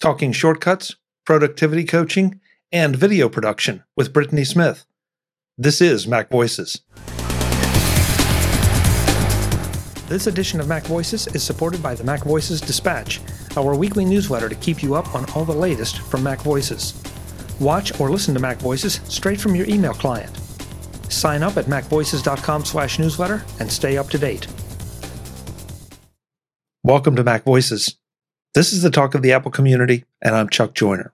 talking shortcuts, productivity coaching, and video production with Brittany Smith. This is Mac Voices. This edition of Mac Voices is supported by the Mac Voices Dispatch, our weekly newsletter to keep you up on all the latest from Mac Voices. Watch or listen to Mac Voices straight from your email client. Sign up at macvoices.com/newsletter and stay up to date. Welcome to Mac Voices. This is the talk of the Apple community, and I'm Chuck Joiner.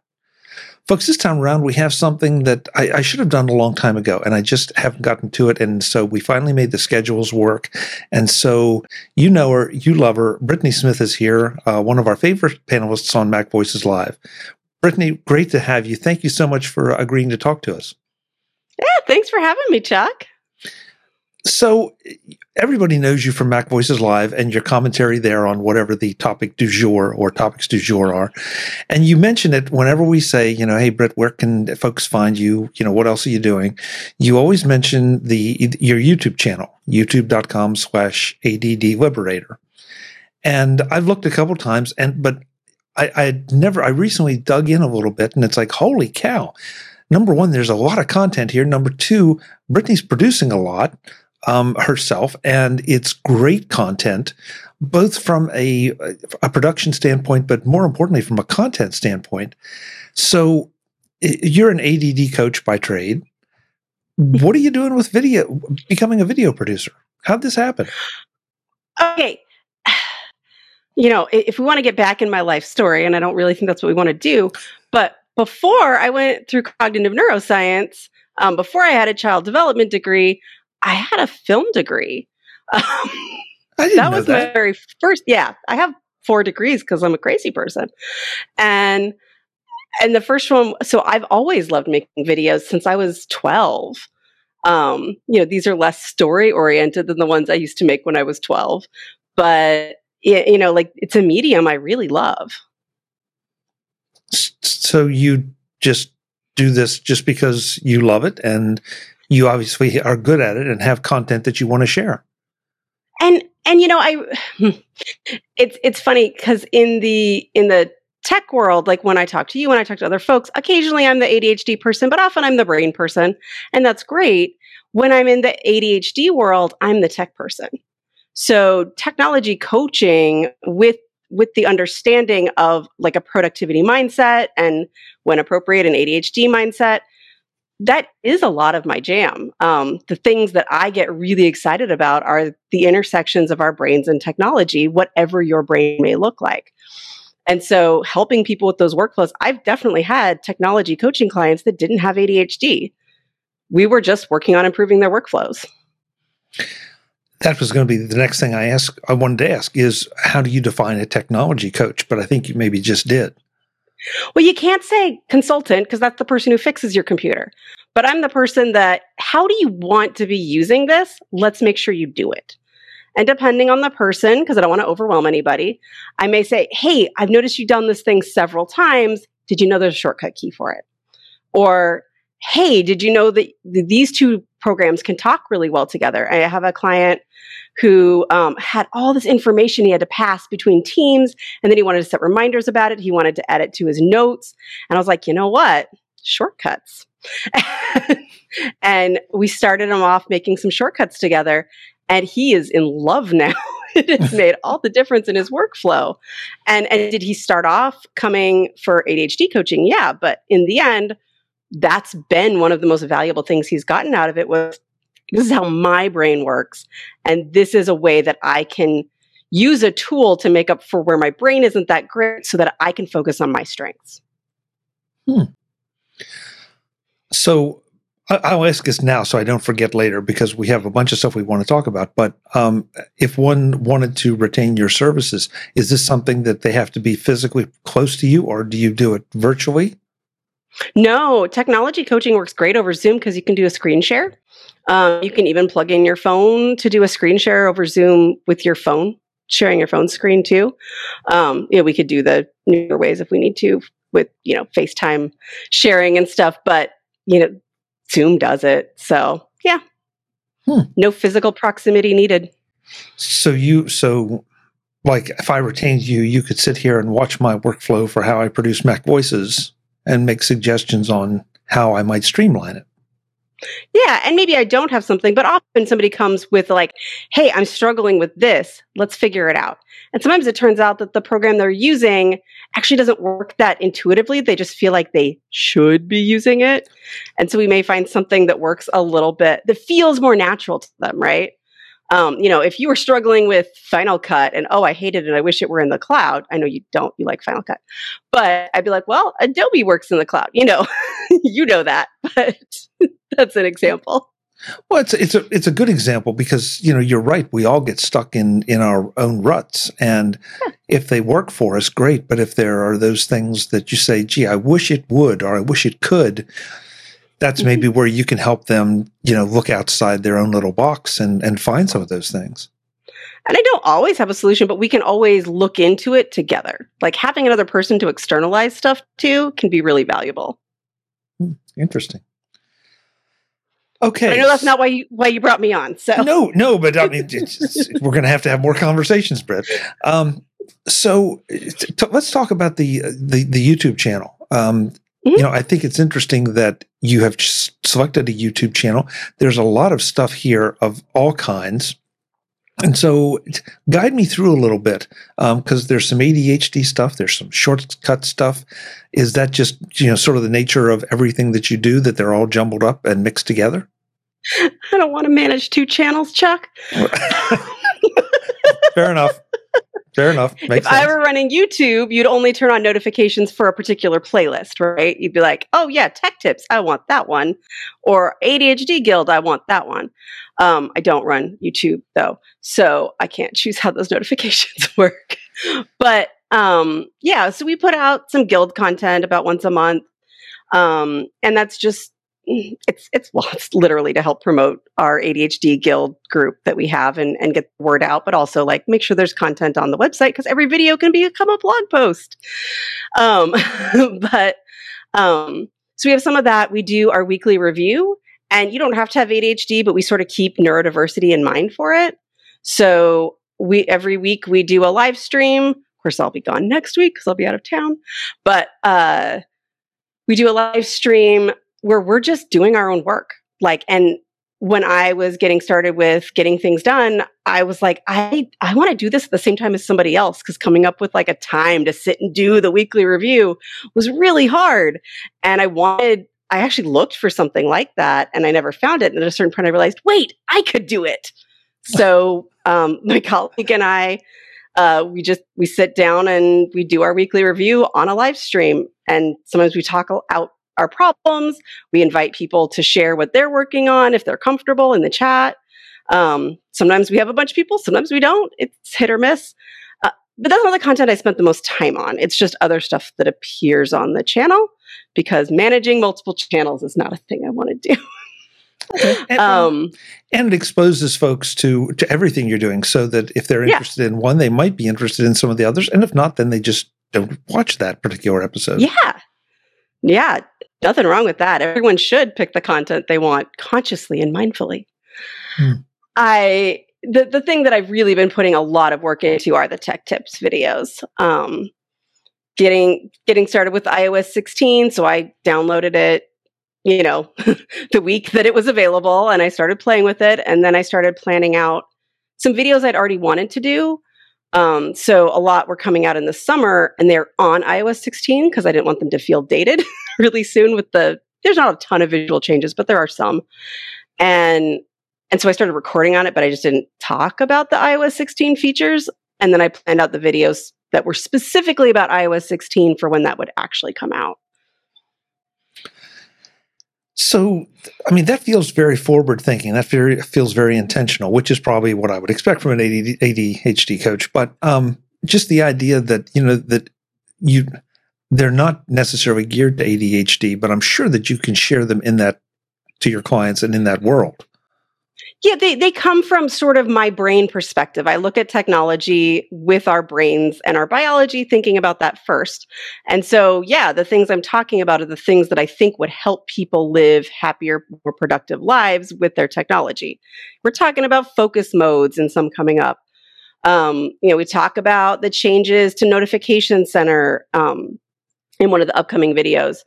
Folks, this time around, we have something that I, I, should have done a long time ago, and I just haven't gotten to it. And so we finally made the schedules work. And so you know her, you love her. Brittany Smith is here, uh, one of our favorite panelists on Mac Voices Live. Brittany, great to have you. Thank you so much for agreeing to talk to us. Yeah, thanks for having me, Chuck. So everybody knows you from Mac Voices Live and your commentary there on whatever the topic du jour or topics du jour are. And you mention it whenever we say, you know, hey, Britt, where can folks find you? You know, what else are you doing? You always mention the your YouTube channel, youtube.com slash ADD Liberator. And I've looked a couple times and, but I, I never, I recently dug in a little bit and it's like, holy cow. Number one, there's a lot of content here. Number two, Brittany's producing a lot um, herself, and it's great content, both from a, a production standpoint, but more importantly, from a content standpoint. So you're an ADD coach by trade. What are you doing with video, becoming a video producer? How'd this happen? Okay. You know, if we want to get back in my life story, and I don't really think that's what we want to do, but before I went through cognitive neuroscience, um, before I had a child development degree, I had a film degree. Um, that was that. my very first. Yeah, I have four degrees because I'm a crazy person, and and the first one. So I've always loved making videos since I was 12. Um, you know, these are less story oriented than the ones I used to make when I was 12, but you know, like it's a medium I really love. So you just do this just because you love it and you obviously are good at it and have content that you want to share. And and you know, I it's it's funny because in the in the tech world, like when I talk to you, when I talk to other folks, occasionally I'm the ADHD person, but often I'm the brain person, and that's great. When I'm in the ADHD world, I'm the tech person. So technology coaching with with the understanding of like a productivity mindset and when appropriate an ADHD mindset that is a lot of my jam. Um, the things that I get really excited about are the intersections of our brains and technology, whatever your brain may look like. And so, helping people with those workflows, I've definitely had technology coaching clients that didn't have ADHD. We were just working on improving their workflows. That was going to be the next thing I ask. I wanted to ask is how do you define a technology coach? But I think you maybe just did. Well, you can't say consultant because that's the person who fixes your computer. But I'm the person that, how do you want to be using this? Let's make sure you do it. And depending on the person, because I don't want to overwhelm anybody, I may say, Hey, I've noticed you've done this thing several times. Did you know there's a shortcut key for it? Or, Hey, did you know that these two programs can talk really well together? I have a client who um, had all this information he had to pass between teams, and then he wanted to set reminders about it. He wanted to add it to his notes. And I was like, you know what? Shortcuts. and we started him off making some shortcuts together, and he is in love now. it has made all the difference in his workflow. And and did he start off coming for ADHD coaching? Yeah, but in the end, that's been one of the most valuable things he's gotten out of it was this is how my brain works. And this is a way that I can use a tool to make up for where my brain isn't that great so that I can focus on my strengths. Hmm. So I'll ask this now so I don't forget later because we have a bunch of stuff we want to talk about. But um, if one wanted to retain your services, is this something that they have to be physically close to you or do you do it virtually? No, technology coaching works great over Zoom because you can do a screen share. Um, you can even plug in your phone to do a screen share over Zoom with your phone, sharing your phone screen too. Um, yeah, we could do the newer ways if we need to with you know FaceTime sharing and stuff, but you know Zoom does it. So yeah, hmm. no physical proximity needed. So you so like if I retained you, you could sit here and watch my workflow for how I produce Mac voices and make suggestions on how I might streamline it. Yeah, and maybe I don't have something, but often somebody comes with like, "Hey, I'm struggling with this. Let's figure it out." And sometimes it turns out that the program they're using actually doesn't work that intuitively. They just feel like they should be using it. And so we may find something that works a little bit that feels more natural to them, right? Um, you know, if you were struggling with Final Cut and oh, I hate it and I wish it were in the cloud. I know you don't, you like Final Cut, but I'd be like, well, Adobe works in the cloud. You know, you know that, but that's an example. Well, it's it's a it's a good example because you know you're right. We all get stuck in in our own ruts, and yeah. if they work for us, great. But if there are those things that you say, "Gee, I wish it would," or "I wish it could," that's mm-hmm. maybe where you can help them, you know, look outside their own little box and and find some of those things. And I don't always have a solution, but we can always look into it together. Like having another person to externalize stuff to can be really valuable. Hmm, interesting. Okay. I know that's not why you why you brought me on. So no, no, but I mean, we're going to have to have more conversations, Brett. Um, so t- let's talk about the the, the YouTube channel. Um, Mm-hmm. You know, I think it's interesting that you have selected a YouTube channel. There's a lot of stuff here of all kinds. And so guide me through a little bit because um, there's some ADHD stuff, there's some shortcut stuff. Is that just, you know, sort of the nature of everything that you do that they're all jumbled up and mixed together? I don't want to manage two channels, Chuck. Fair enough. Fair enough. Makes if sense. I were running YouTube, you'd only turn on notifications for a particular playlist, right? You'd be like, oh, yeah, tech tips, I want that one. Or ADHD Guild, I want that one. Um, I don't run YouTube though, so I can't choose how those notifications work. but um, yeah, so we put out some guild content about once a month. Um, and that's just it's it's well it's literally to help promote our ADHD guild group that we have and and get the word out but also like make sure there's content on the website because every video can become a blog post. Um but um so we have some of that. We do our weekly review and you don't have to have ADHD but we sort of keep neurodiversity in mind for it. So we every week we do a live stream. Of course I'll be gone next week because I'll be out of town. But uh we do a live stream where we're just doing our own work. Like, and when I was getting started with getting things done, I was like, I, I want to do this at the same time as somebody else because coming up with like a time to sit and do the weekly review was really hard. And I wanted, I actually looked for something like that and I never found it. And at a certain point, I realized, wait, I could do it. So um, my colleague and I, uh, we just we sit down and we do our weekly review on a live stream, and sometimes we talk out our problems. We invite people to share what they're working on if they're comfortable in the chat. Um, sometimes we have a bunch of people, sometimes we don't. It's hit or miss. Uh, but that's not the content I spent the most time on. It's just other stuff that appears on the channel because managing multiple channels is not a thing I want to do. Okay. And, um, and, it exposes folks to to everything you're doing, so that if they're interested yeah. in one, they might be interested in some of the others, and if not, then they just don't watch that particular episode. Yeah, yeah, nothing wrong with that. Everyone should pick the content they want consciously and mindfully. Hmm. I the the thing that I've really been putting a lot of work into are the tech tips videos. Um, getting getting started with iOS 16, so I downloaded it, you know, the week that it was available, and I started playing with it, and then I started planning out some videos I'd already wanted to do um, so a lot were coming out in the summer and they're on iOS 16 because I didn't want them to feel dated really soon with the there's not a ton of visual changes, but there are some. And and so I started recording on it, but I just didn't talk about the iOS 16 features. And then I planned out the videos that were specifically about iOS 16 for when that would actually come out. So, I mean, that feels very forward thinking. That very, feels very intentional, which is probably what I would expect from an ADHD coach. But um, just the idea that you know that you they're not necessarily geared to ADHD, but I'm sure that you can share them in that to your clients and in that world. Yeah, they, they come from sort of my brain perspective. I look at technology with our brains and our biology, thinking about that first. And so, yeah, the things I'm talking about are the things that I think would help people live happier, more productive lives with their technology. We're talking about focus modes and some coming up. Um, you know, we talk about the changes to Notification Center um, in one of the upcoming videos.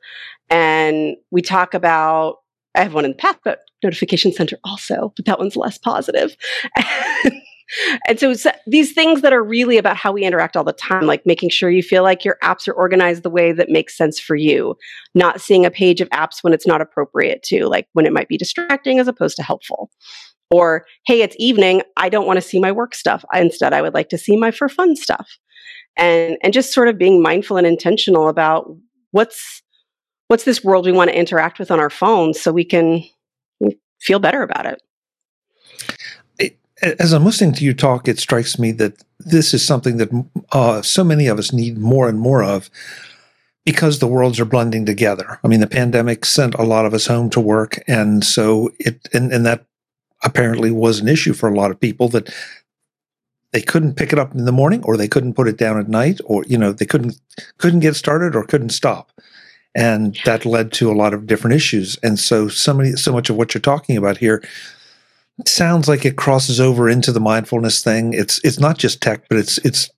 And we talk about, I have one in the past, but Notification Center also, but that one's less positive. and so, these things that are really about how we interact all the time, like making sure you feel like your apps are organized the way that makes sense for you, not seeing a page of apps when it's not appropriate to, like when it might be distracting as opposed to helpful. Or, hey, it's evening. I don't want to see my work stuff. Instead, I would like to see my for fun stuff. And, and just sort of being mindful and intentional about what's what's this world we want to interact with on our phones so we can feel better about it as I'm listening to you talk, it strikes me that this is something that uh, so many of us need more and more of because the worlds are blending together. I mean, the pandemic sent a lot of us home to work, and so it and, and that apparently was an issue for a lot of people that they couldn't pick it up in the morning or they couldn't put it down at night or you know they couldn't couldn't get started or couldn't stop and that led to a lot of different issues and so so many so much of what you're talking about here sounds like it crosses over into the mindfulness thing. It's it's not just tech, but it's it's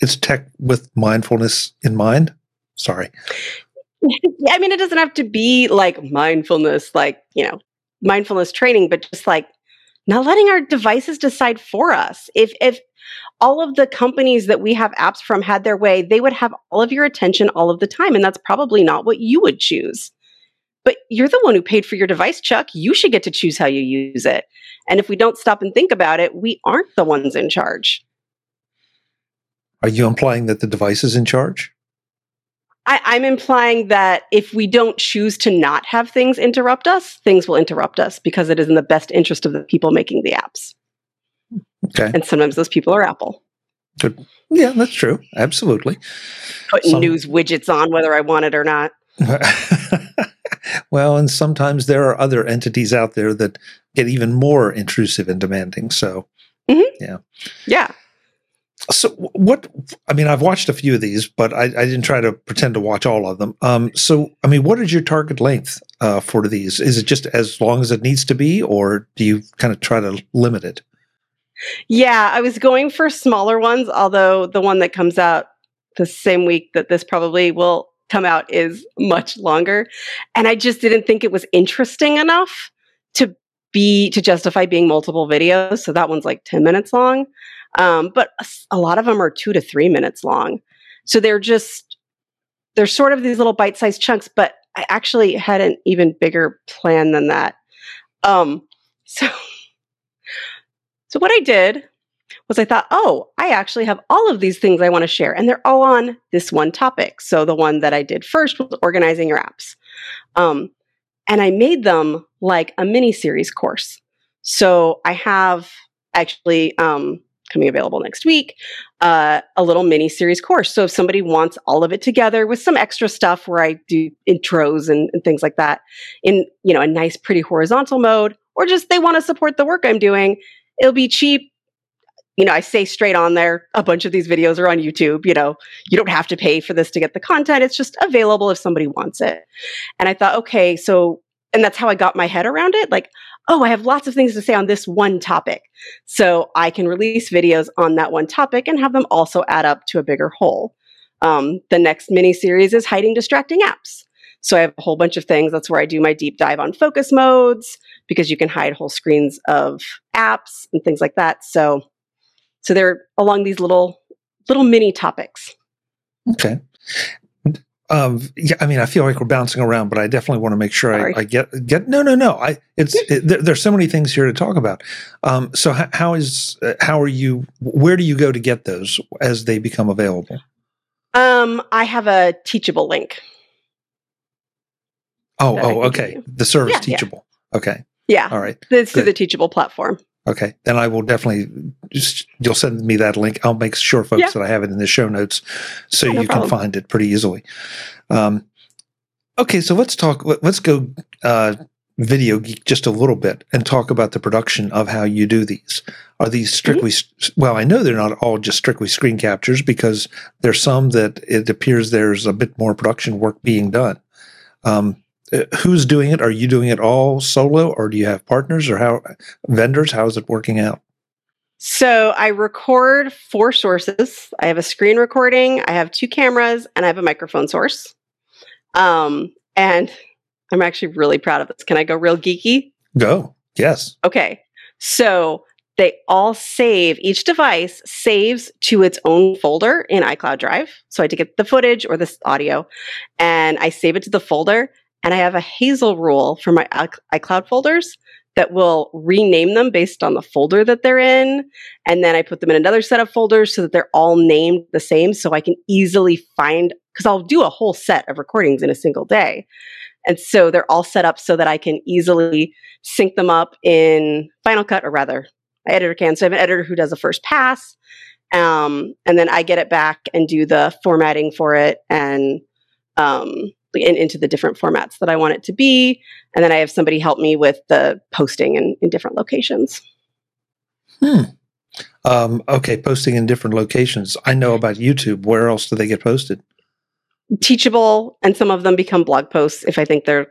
it's tech with mindfulness in mind. Sorry. I mean, it doesn't have to be like mindfulness, like you know, mindfulness training, but just like not letting our devices decide for us. If if all of the companies that we have apps from had their way, they would have all of your attention all of the time, and that's probably not what you would choose. But you're the one who paid for your device, Chuck. You should get to choose how you use it. And if we don't stop and think about it, we aren't the ones in charge. Are you implying that the device is in charge? I, am implying that if we don't choose to not have things interrupt us, things will interrupt us because it is in the best interest of the people making the apps. Okay. And sometimes those people are Apple. Good. Yeah, that's true. Absolutely. Putting Some... news widgets on whether I want it or not. well, and sometimes there are other entities out there that get even more intrusive and demanding. So, mm-hmm. yeah. Yeah. So, what, I mean, I've watched a few of these, but I, I didn't try to pretend to watch all of them. Um, so, I mean, what is your target length uh, for these? Is it just as long as it needs to be, or do you kind of try to limit it? Yeah, I was going for smaller ones, although the one that comes out the same week that this probably will come out is much longer. And I just didn't think it was interesting enough to be to justify being multiple videos. So that one's like 10 minutes long. Um, but a lot of them are two to three minutes long. So they're just, they're sort of these little bite sized chunks, but I actually had an even bigger plan than that. Um, so, so what I did was I thought, oh, I actually have all of these things I want to share, and they're all on this one topic. So the one that I did first was organizing your apps. Um, and I made them like a mini series course. So I have actually um, coming available next week uh, a little mini series course. So if somebody wants all of it together with some extra stuff where I do intros and, and things like that in you know a nice pretty horizontal mode, or just they want to support the work I'm doing, it'll be cheap you know, I say straight on there, a bunch of these videos are on YouTube. You know, you don't have to pay for this to get the content. It's just available if somebody wants it. And I thought, okay, so, and that's how I got my head around it. Like, oh, I have lots of things to say on this one topic. So I can release videos on that one topic and have them also add up to a bigger whole. Um, the next mini series is hiding distracting apps. So I have a whole bunch of things. That's where I do my deep dive on focus modes because you can hide whole screens of apps and things like that. So so they're along these little little mini topics. Okay. Um, yeah, I mean, I feel like we're bouncing around, but I definitely want to make sure I, I, get get. No, no, no. I it's it, there, there's so many things here to talk about. Um, so how, how is uh, how are you? Where do you go to get those as they become available? Um, I have a Teachable link. Oh, oh, okay. The service yeah, Teachable. Yeah. Okay. Yeah. All right. It's through the Teachable platform. Okay, then I will definitely just you'll send me that link. I'll make sure, folks, yeah. that I have it in the show notes so no you problem. can find it pretty easily. Um, okay, so let's talk. Let's go uh, video geek just a little bit and talk about the production of how you do these. Are these mm-hmm. strictly? Mm-hmm. Well, I know they're not all just strictly screen captures because there's some that it appears there's a bit more production work being done. Um, who's doing it? Are you doing it all solo, or do you have partners or how vendors? How is it working out? So I record four sources. I have a screen recording, I have two cameras, and I have a microphone source. Um, and I'm actually really proud of this. Can I go real geeky? Go. Yes. Okay. So they all save, each device saves to its own folder in iCloud Drive. So I had to get the footage or this audio and I save it to the folder. And I have a Hazel rule for my iCloud folders that will rename them based on the folder that they're in. And then I put them in another set of folders so that they're all named the same so I can easily find, because I'll do a whole set of recordings in a single day. And so they're all set up so that I can easily sync them up in Final Cut, or rather, my editor can. So I have an editor who does a first pass. Um, and then I get it back and do the formatting for it and um, in, into the different formats that I want it to be. And then I have somebody help me with the posting in, in different locations. Hmm. Um, okay, posting in different locations. I know about YouTube. Where else do they get posted? Teachable, and some of them become blog posts if I think they're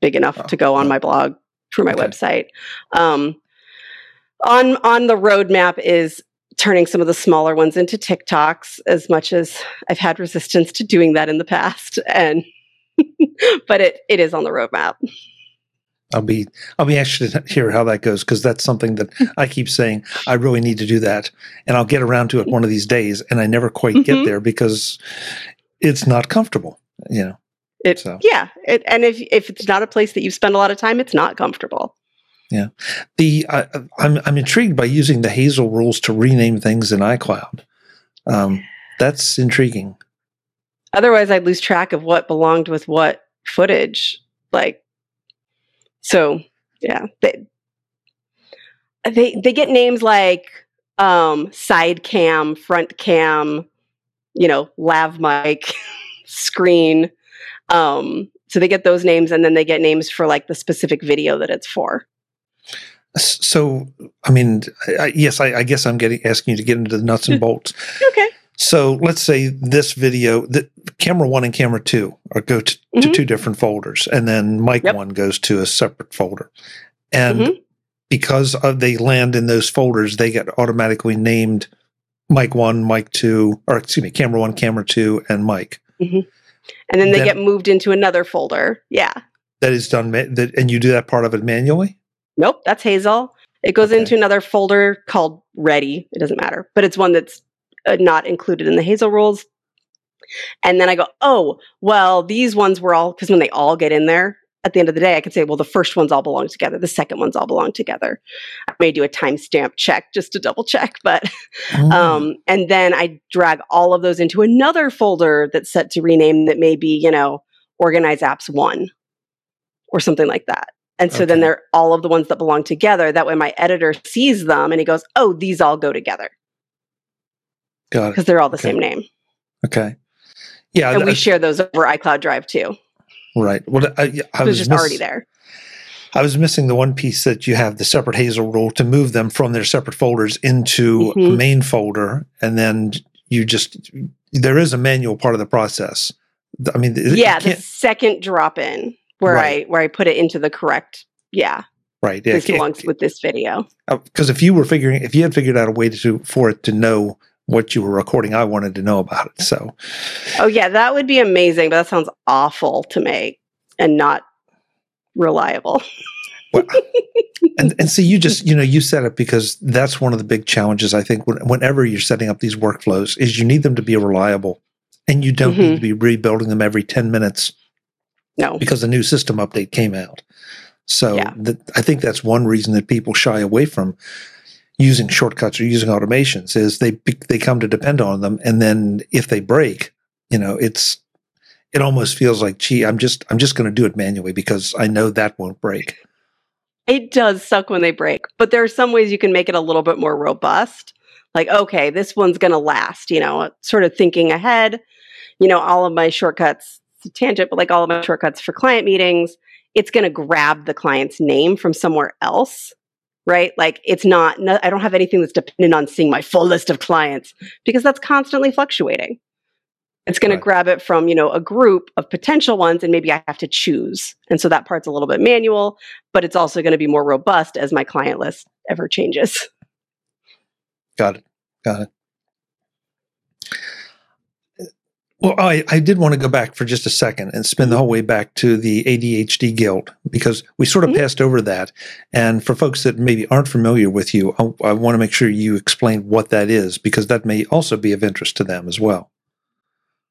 big enough oh, to go on my blog for my okay. website. Um, on on the roadmap is turning some of the smaller ones into TikToks. As much as I've had resistance to doing that in the past, and but it it is on the roadmap. I'll be I'll be anxious to hear how that goes because that's something that I keep saying I really need to do that, and I'll get around to it one of these days, and I never quite mm-hmm. get there because it's not comfortable, you know. It, so. yeah, it, and if if it's not a place that you spend a lot of time, it's not comfortable. Yeah, the uh, I'm I'm intrigued by using the Hazel rules to rename things in iCloud. Um, that's intriguing. Otherwise, I'd lose track of what belonged with what footage. Like, so yeah, they they they get names like um, side cam, front cam, you know, lav mic, screen. Um, so they get those names, and then they get names for like the specific video that it's for. So, I mean, I, yes, I, I, guess I'm getting asking you to get into the nuts and bolts. okay. So let's say this video, the camera one and camera two are go to, mm-hmm. to two different folders, and then mic yep. one goes to a separate folder. And mm-hmm. because of, they land in those folders, they get automatically named mic one, mic two, or excuse me, camera one, camera two, and mic. Mm-hmm. And then they then, get moved into another folder. Yeah. That is done, that, and you do that part of it manually? Nope, that's Hazel. It goes okay. into another folder called Ready. It doesn't matter, but it's one that's uh, not included in the Hazel rules. And then I go, oh, well, these ones were all, because when they all get in there, at the end of the day, I could say, well, the first ones all belong together. The second ones all belong together. I may do a timestamp check just to double check, but, oh. um, and then I drag all of those into another folder that's set to rename that may be, you know, organize apps one or something like that. And so okay. then they're all of the ones that belong together. That way my editor sees them and he goes, oh, these all go together. Got it. Because they're all the okay. same name. Okay. Yeah. And we share those over iCloud Drive too. Right. Well, I, I was just miss- already there. I was missing the one piece that you have the separate Hazel rule to move them from their separate folders into mm-hmm. a main folder, and then you just there is a manual part of the process. I mean, yeah, the second drop in where right. I where I put it into the correct. Yeah, right. Yeah, this belongs with this video. Because uh, if you were figuring, if you had figured out a way to for it to know what you were recording, I wanted to know about it. So, oh yeah, that would be amazing. But that sounds awful to make and not reliable. well, and and so you just you know you set it because that's one of the big challenges I think whenever you're setting up these workflows is you need them to be reliable, and you don't mm-hmm. need to be rebuilding them every ten minutes. No, because a new system update came out. So yeah. I think that's one reason that people shy away from using shortcuts or using automations is they they come to depend on them, and then if they break, you know, it's it almost feels like, gee, I'm just I'm just going to do it manually because I know that won't break. It does suck when they break, but there are some ways you can make it a little bit more robust. Like, okay, this one's going to last. You know, sort of thinking ahead. You know, all of my shortcuts, tangent, but like all of my shortcuts for client meetings, it's going to grab the client's name from somewhere else right? Like it's not, no, I don't have anything that's dependent on seeing my full list of clients because that's constantly fluctuating. It's going right. to grab it from, you know, a group of potential ones and maybe I have to choose. And so that part's a little bit manual, but it's also going to be more robust as my client list ever changes. Got it. Got it. Well, I, I did want to go back for just a second and spin the whole way back to the ADHD Guild because we sort of mm-hmm. passed over that. And for folks that maybe aren't familiar with you, I, I want to make sure you explain what that is because that may also be of interest to them as well.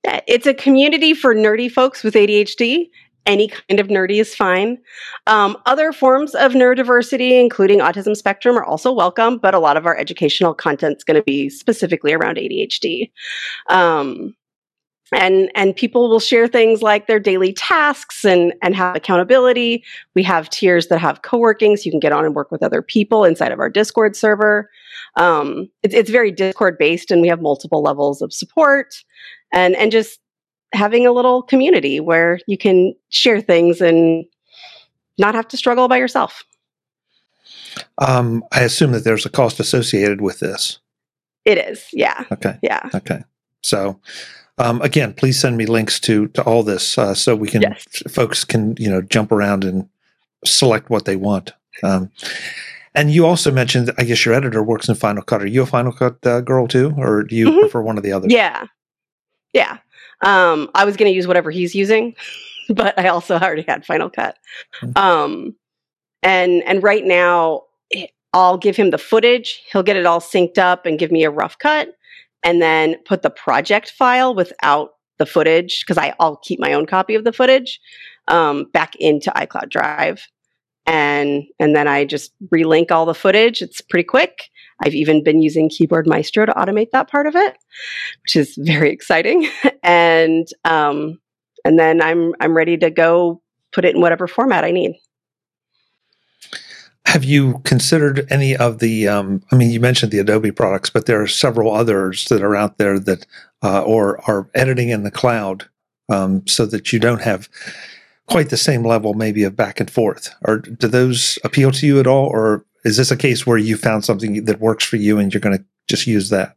Yeah, it's a community for nerdy folks with ADHD. Any kind of nerdy is fine. Um, other forms of neurodiversity, including autism spectrum, are also welcome, but a lot of our educational content is going to be specifically around ADHD. Um, and and people will share things like their daily tasks and and have accountability. We have tiers that have co-working so you can get on and work with other people inside of our discord server. Um, it's, it's very discord based and we have multiple levels of support and and just having a little community where you can share things and not have to struggle by yourself. Um, i assume that there's a cost associated with this. It is yeah. Okay. Yeah. Okay. So um, again, please send me links to to all this uh, so we can yes. folks can you know jump around and select what they want. Um, and you also mentioned, I guess your editor works in Final Cut. Are you a Final Cut uh, girl too, or do you mm-hmm. prefer one of the others? Yeah, yeah. Um, I was going to use whatever he's using, but I also already had Final Cut. Mm-hmm. Um, and and right now, I'll give him the footage. He'll get it all synced up and give me a rough cut and then put the project file without the footage because I'll keep my own copy of the footage um, back into iCloud Drive, and and then I just relink all the footage. It's pretty quick. I've even been using Keyboard Maestro to automate that part of it, which is very exciting. and um, and then I'm I'm ready to go put it in whatever format I need. Have you considered any of the? Um, I mean, you mentioned the Adobe products, but there are several others that are out there that, uh, or are editing in the cloud, um, so that you don't have quite the same level, maybe of back and forth. Or do those appeal to you at all, or is this a case where you found something that works for you and you're going to just use that?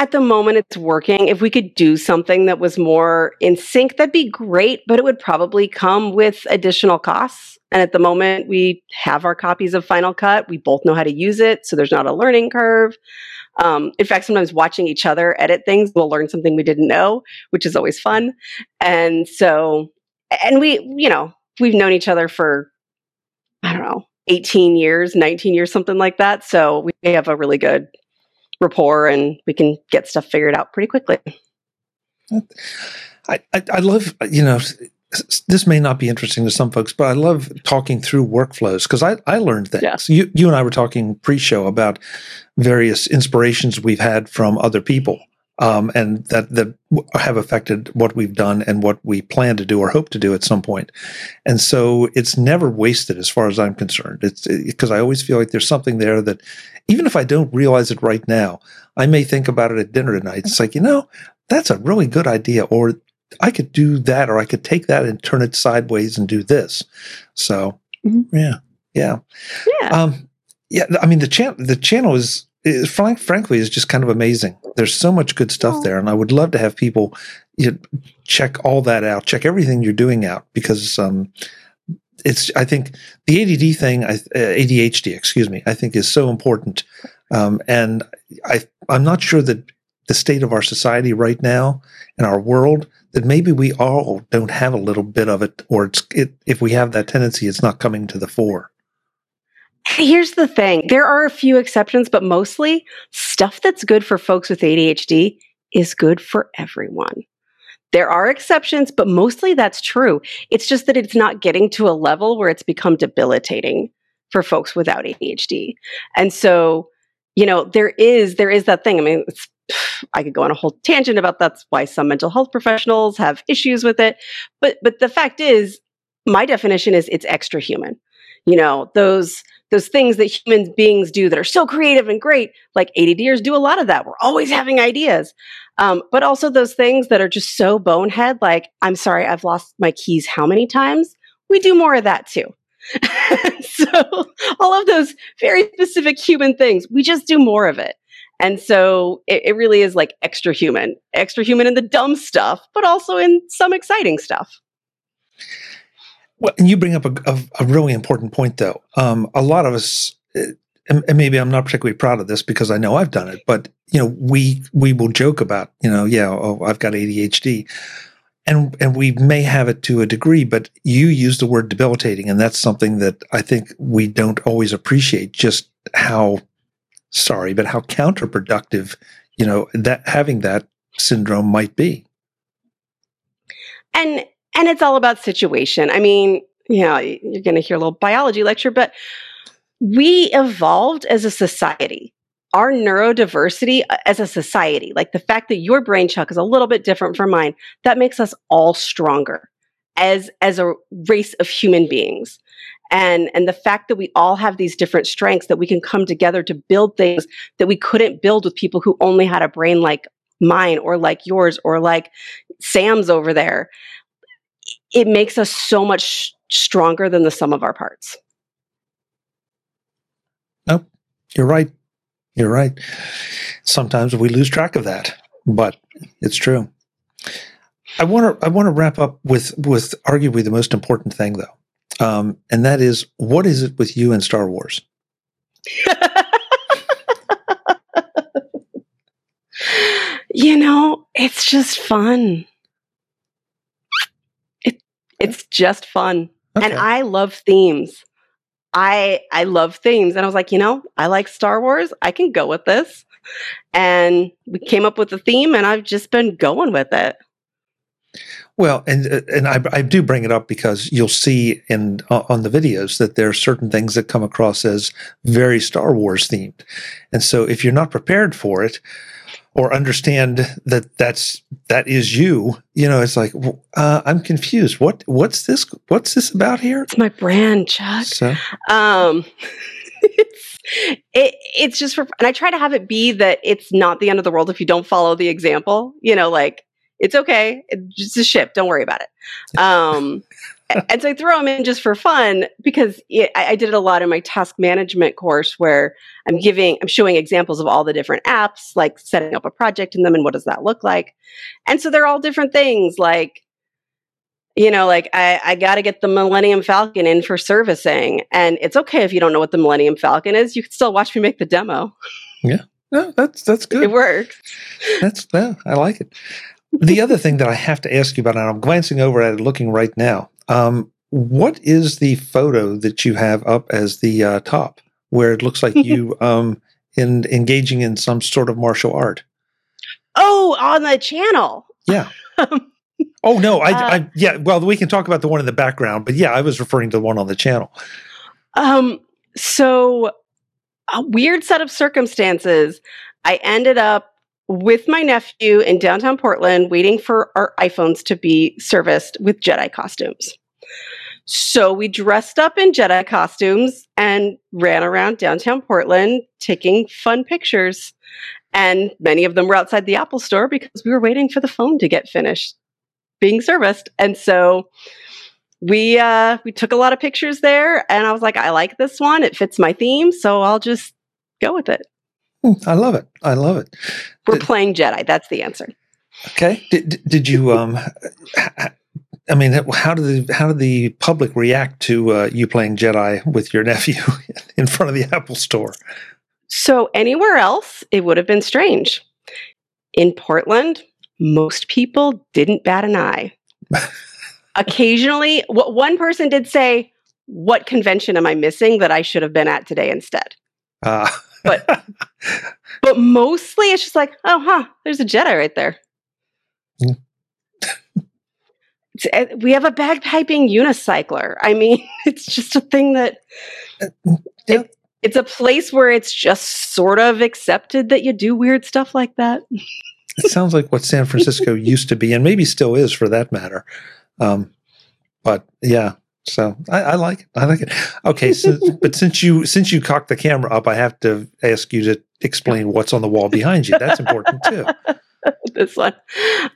At the moment, it's working. If we could do something that was more in sync, that'd be great, but it would probably come with additional costs. And at the moment, we have our copies of Final Cut. We both know how to use it, so there's not a learning curve. Um, in fact, sometimes watching each other edit things, we'll learn something we didn't know, which is always fun. And so, and we, you know, we've known each other for, I don't know, 18 years, 19 years, something like that. So we have a really good rapport and we can get stuff figured out pretty quickly. I, I, I love, you know, this may not be interesting to some folks, but I love talking through workflows because I, I learned things. Yeah. You, you and I were talking pre show about various inspirations we've had from other people um, and that, that have affected what we've done and what we plan to do or hope to do at some point. And so it's never wasted as far as I'm concerned. It's because it, I always feel like there's something there that even if I don't realize it right now, I may think about it at dinner tonight. It's like, you know, that's a really good idea. Or I could do that, or I could take that and turn it sideways and do this. So, mm-hmm. yeah, yeah, yeah. Um, yeah. I mean, the channel, the channel is, is frank, frankly, is just kind of amazing. There's so much good stuff oh. there, and I would love to have people you know, check all that out, check everything you're doing out, because um, it's. I think the ADD thing, uh, ADHD, excuse me, I think is so important, um, and I, I'm not sure that the state of our society right now and our world that maybe we all don't have a little bit of it, or it's it, if we have that tendency, it's not coming to the fore. Here's the thing there are a few exceptions, but mostly stuff that's good for folks with ADHD is good for everyone. There are exceptions, but mostly that's true. It's just that it's not getting to a level where it's become debilitating for folks without ADHD. And so, you know, there is there is that thing. I mean, I could go on a whole tangent about that's why some mental health professionals have issues with it. But but the fact is, my definition is it's extra human. You know, those those things that human beings do that are so creative and great, like ADDers do a lot of that. We're always having ideas. Um, but also those things that are just so bonehead, like, I'm sorry, I've lost my keys how many times? We do more of that too. so all of those very specific human things, we just do more of it. And so it, it, really is like extra human, extra human in the dumb stuff, but also in some exciting stuff. Well, and you bring up a, a, a really important point, though. Um, a lot of us, uh, and, and maybe I'm not particularly proud of this because I know I've done it, but you know, we we will joke about, you know, yeah, oh, I've got ADHD. And and we may have it to a degree, but you use the word debilitating, and that's something that I think we don't always appreciate just how sorry, but how counterproductive, you know, that having that syndrome might be. And and it's all about situation. I mean, you know, you're going to hear a little biology lecture, but we evolved as a society. Our neurodiversity uh, as a society, like the fact that your brain chuck is a little bit different from mine, that makes us all stronger as as a race of human beings. And and the fact that we all have these different strengths that we can come together to build things that we couldn't build with people who only had a brain like mine or like yours or like Sam's over there. It makes us so much stronger than the sum of our parts. Nope, you're right. You're right. Sometimes we lose track of that, but it's true. I want to I want to wrap up with with arguably the most important thing though, um, and that is what is it with you and Star Wars? you know, it's just fun. It it's just fun. Okay. And I love themes. I I love themes and I was like, you know, I like Star Wars. I can go with this. And we came up with a theme and I've just been going with it. Well, and and I, I do bring it up because you'll see in uh, on the videos that there are certain things that come across as very Star Wars themed, and so if you're not prepared for it, or understand that that's that is you you know it's like uh, i'm confused. What what's this what's this about here? It's my brand chuck. So? um it's it, it's just for and i try to have it be that it's not the end of the world if you don't follow the example you know like it's okay. It's just a ship. Don't worry about it. Um and so I throw them in just for fun because it, I, I, did it a lot in my task management course where I'm giving, I'm showing examples of all the different apps, like setting up a project in them and what does that look like. And so they're all different things like, you know, like I, I got to get the Millennium Falcon in for servicing. And it's okay if you don't know what the Millennium Falcon is. You can still watch me make the demo. Yeah. No, that's that's good. It works. That's yeah, I like it. The other thing that I have to ask you about, and I'm glancing over at it, looking right now, um, what is the photo that you have up as the uh, top, where it looks like you um, in engaging in some sort of martial art? Oh, on the channel. Yeah. oh no, I, uh, I, yeah. Well, we can talk about the one in the background, but yeah, I was referring to the one on the channel. Um. So, a weird set of circumstances. I ended up with my nephew in downtown Portland waiting for our iPhones to be serviced with Jedi costumes. So we dressed up in Jedi costumes and ran around downtown Portland taking fun pictures. And many of them were outside the Apple store because we were waiting for the phone to get finished being serviced. And so we uh we took a lot of pictures there and I was like I like this one. It fits my theme, so I'll just go with it. Hmm, I love it. I love it. We're did, playing Jedi. That's the answer. Okay. Did, did you um I mean, how did the how did the public react to uh, you playing Jedi with your nephew in front of the Apple Store? So anywhere else, it would have been strange. In Portland, most people didn't bat an eye. Occasionally, what one person did say, "What convention am I missing that I should have been at today instead?" Uh. But but mostly, it's just like, "Oh, huh, there's a Jedi right there." Mm. Eh, we have a bagpiping unicycler. I mean, it's just a thing that uh, it, it's a place where it's just sort of accepted that you do weird stuff like that. it sounds like what San Francisco used to be, and maybe still is for that matter. Um, but yeah, so I, I, like it. I like it. Okay, so, but since you since you cocked the camera up, I have to ask you to explain what's on the wall behind you. That's important too. this one.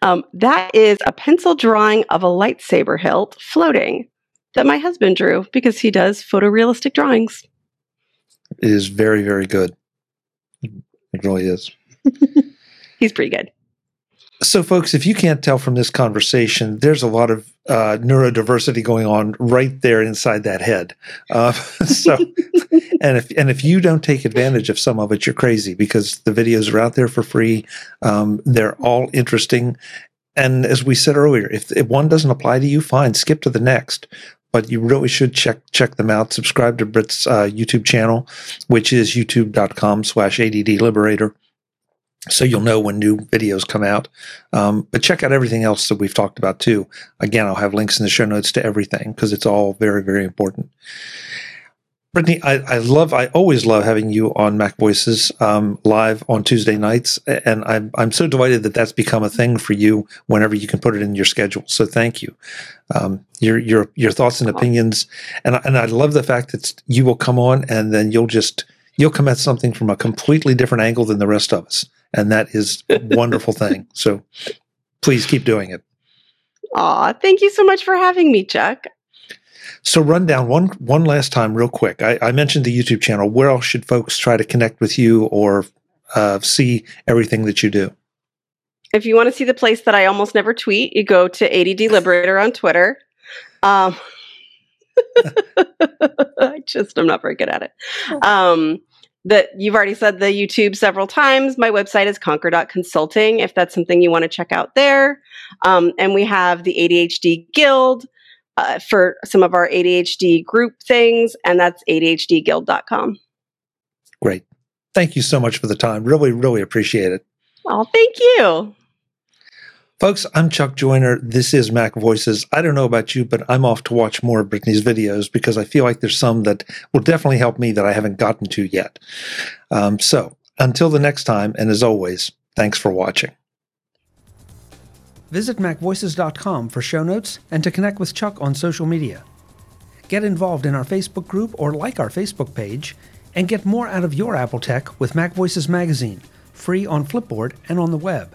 Um, that is a pencil drawing of a lightsaber hilt floating that my husband drew because he does photorealistic drawings. It is very, very good. It really is. He's pretty good. So, folks, if you can't tell from this conversation, there's a lot of uh, neurodiversity going on right there inside that head. Uh, so, and if and if you don't take advantage of some of it, you're crazy because the videos are out there for free. Um, they're all interesting, and as we said earlier, if, if one doesn't apply to you, fine, skip to the next. But you really should check check them out. Subscribe to Britt's uh, YouTube channel, which is youtube.com slash ADD Liberator so you'll know when new videos come out. Um, but check out everything else that we've talked about too. Again, I'll have links in the show notes to everything because it's all very, very important. Brittany, I, I, love, I always love having you on Mac Voices um, live on Tuesday nights, and I'm I'm so delighted that that's become a thing for you. Whenever you can put it in your schedule, so thank you. Um, your your your thoughts and opinions, and and I love the fact that you will come on and then you'll just you'll come at something from a completely different angle than the rest of us and that is a wonderful thing. So please keep doing it. Aw, thank you so much for having me, Chuck. So run down one one last time, real quick. I, I mentioned the YouTube channel. Where else should folks try to connect with you or uh, see everything that you do? If you want to see the place that I almost never tweet, you go to ADD Liberator on Twitter. Um, I just I'm not very good at it. Um, that you've already said the YouTube several times. My website is conquer.consulting if that's something you want to check out there. Um, and we have the ADHD Guild uh, for some of our ADHD group things, and that's ADHDguild.com. Great. Thank you so much for the time. Really, really appreciate it. Oh, thank you. Folks, I'm Chuck Joiner. This is Mac Voices. I don't know about you, but I'm off to watch more of Brittany's videos because I feel like there's some that will definitely help me that I haven't gotten to yet. Um, so until the next time, and as always, thanks for watching. Visit MacVoices.com for show notes and to connect with Chuck on social media. Get involved in our Facebook group or like our Facebook page, and get more out of your Apple tech with Mac Voices Magazine, free on Flipboard and on the web.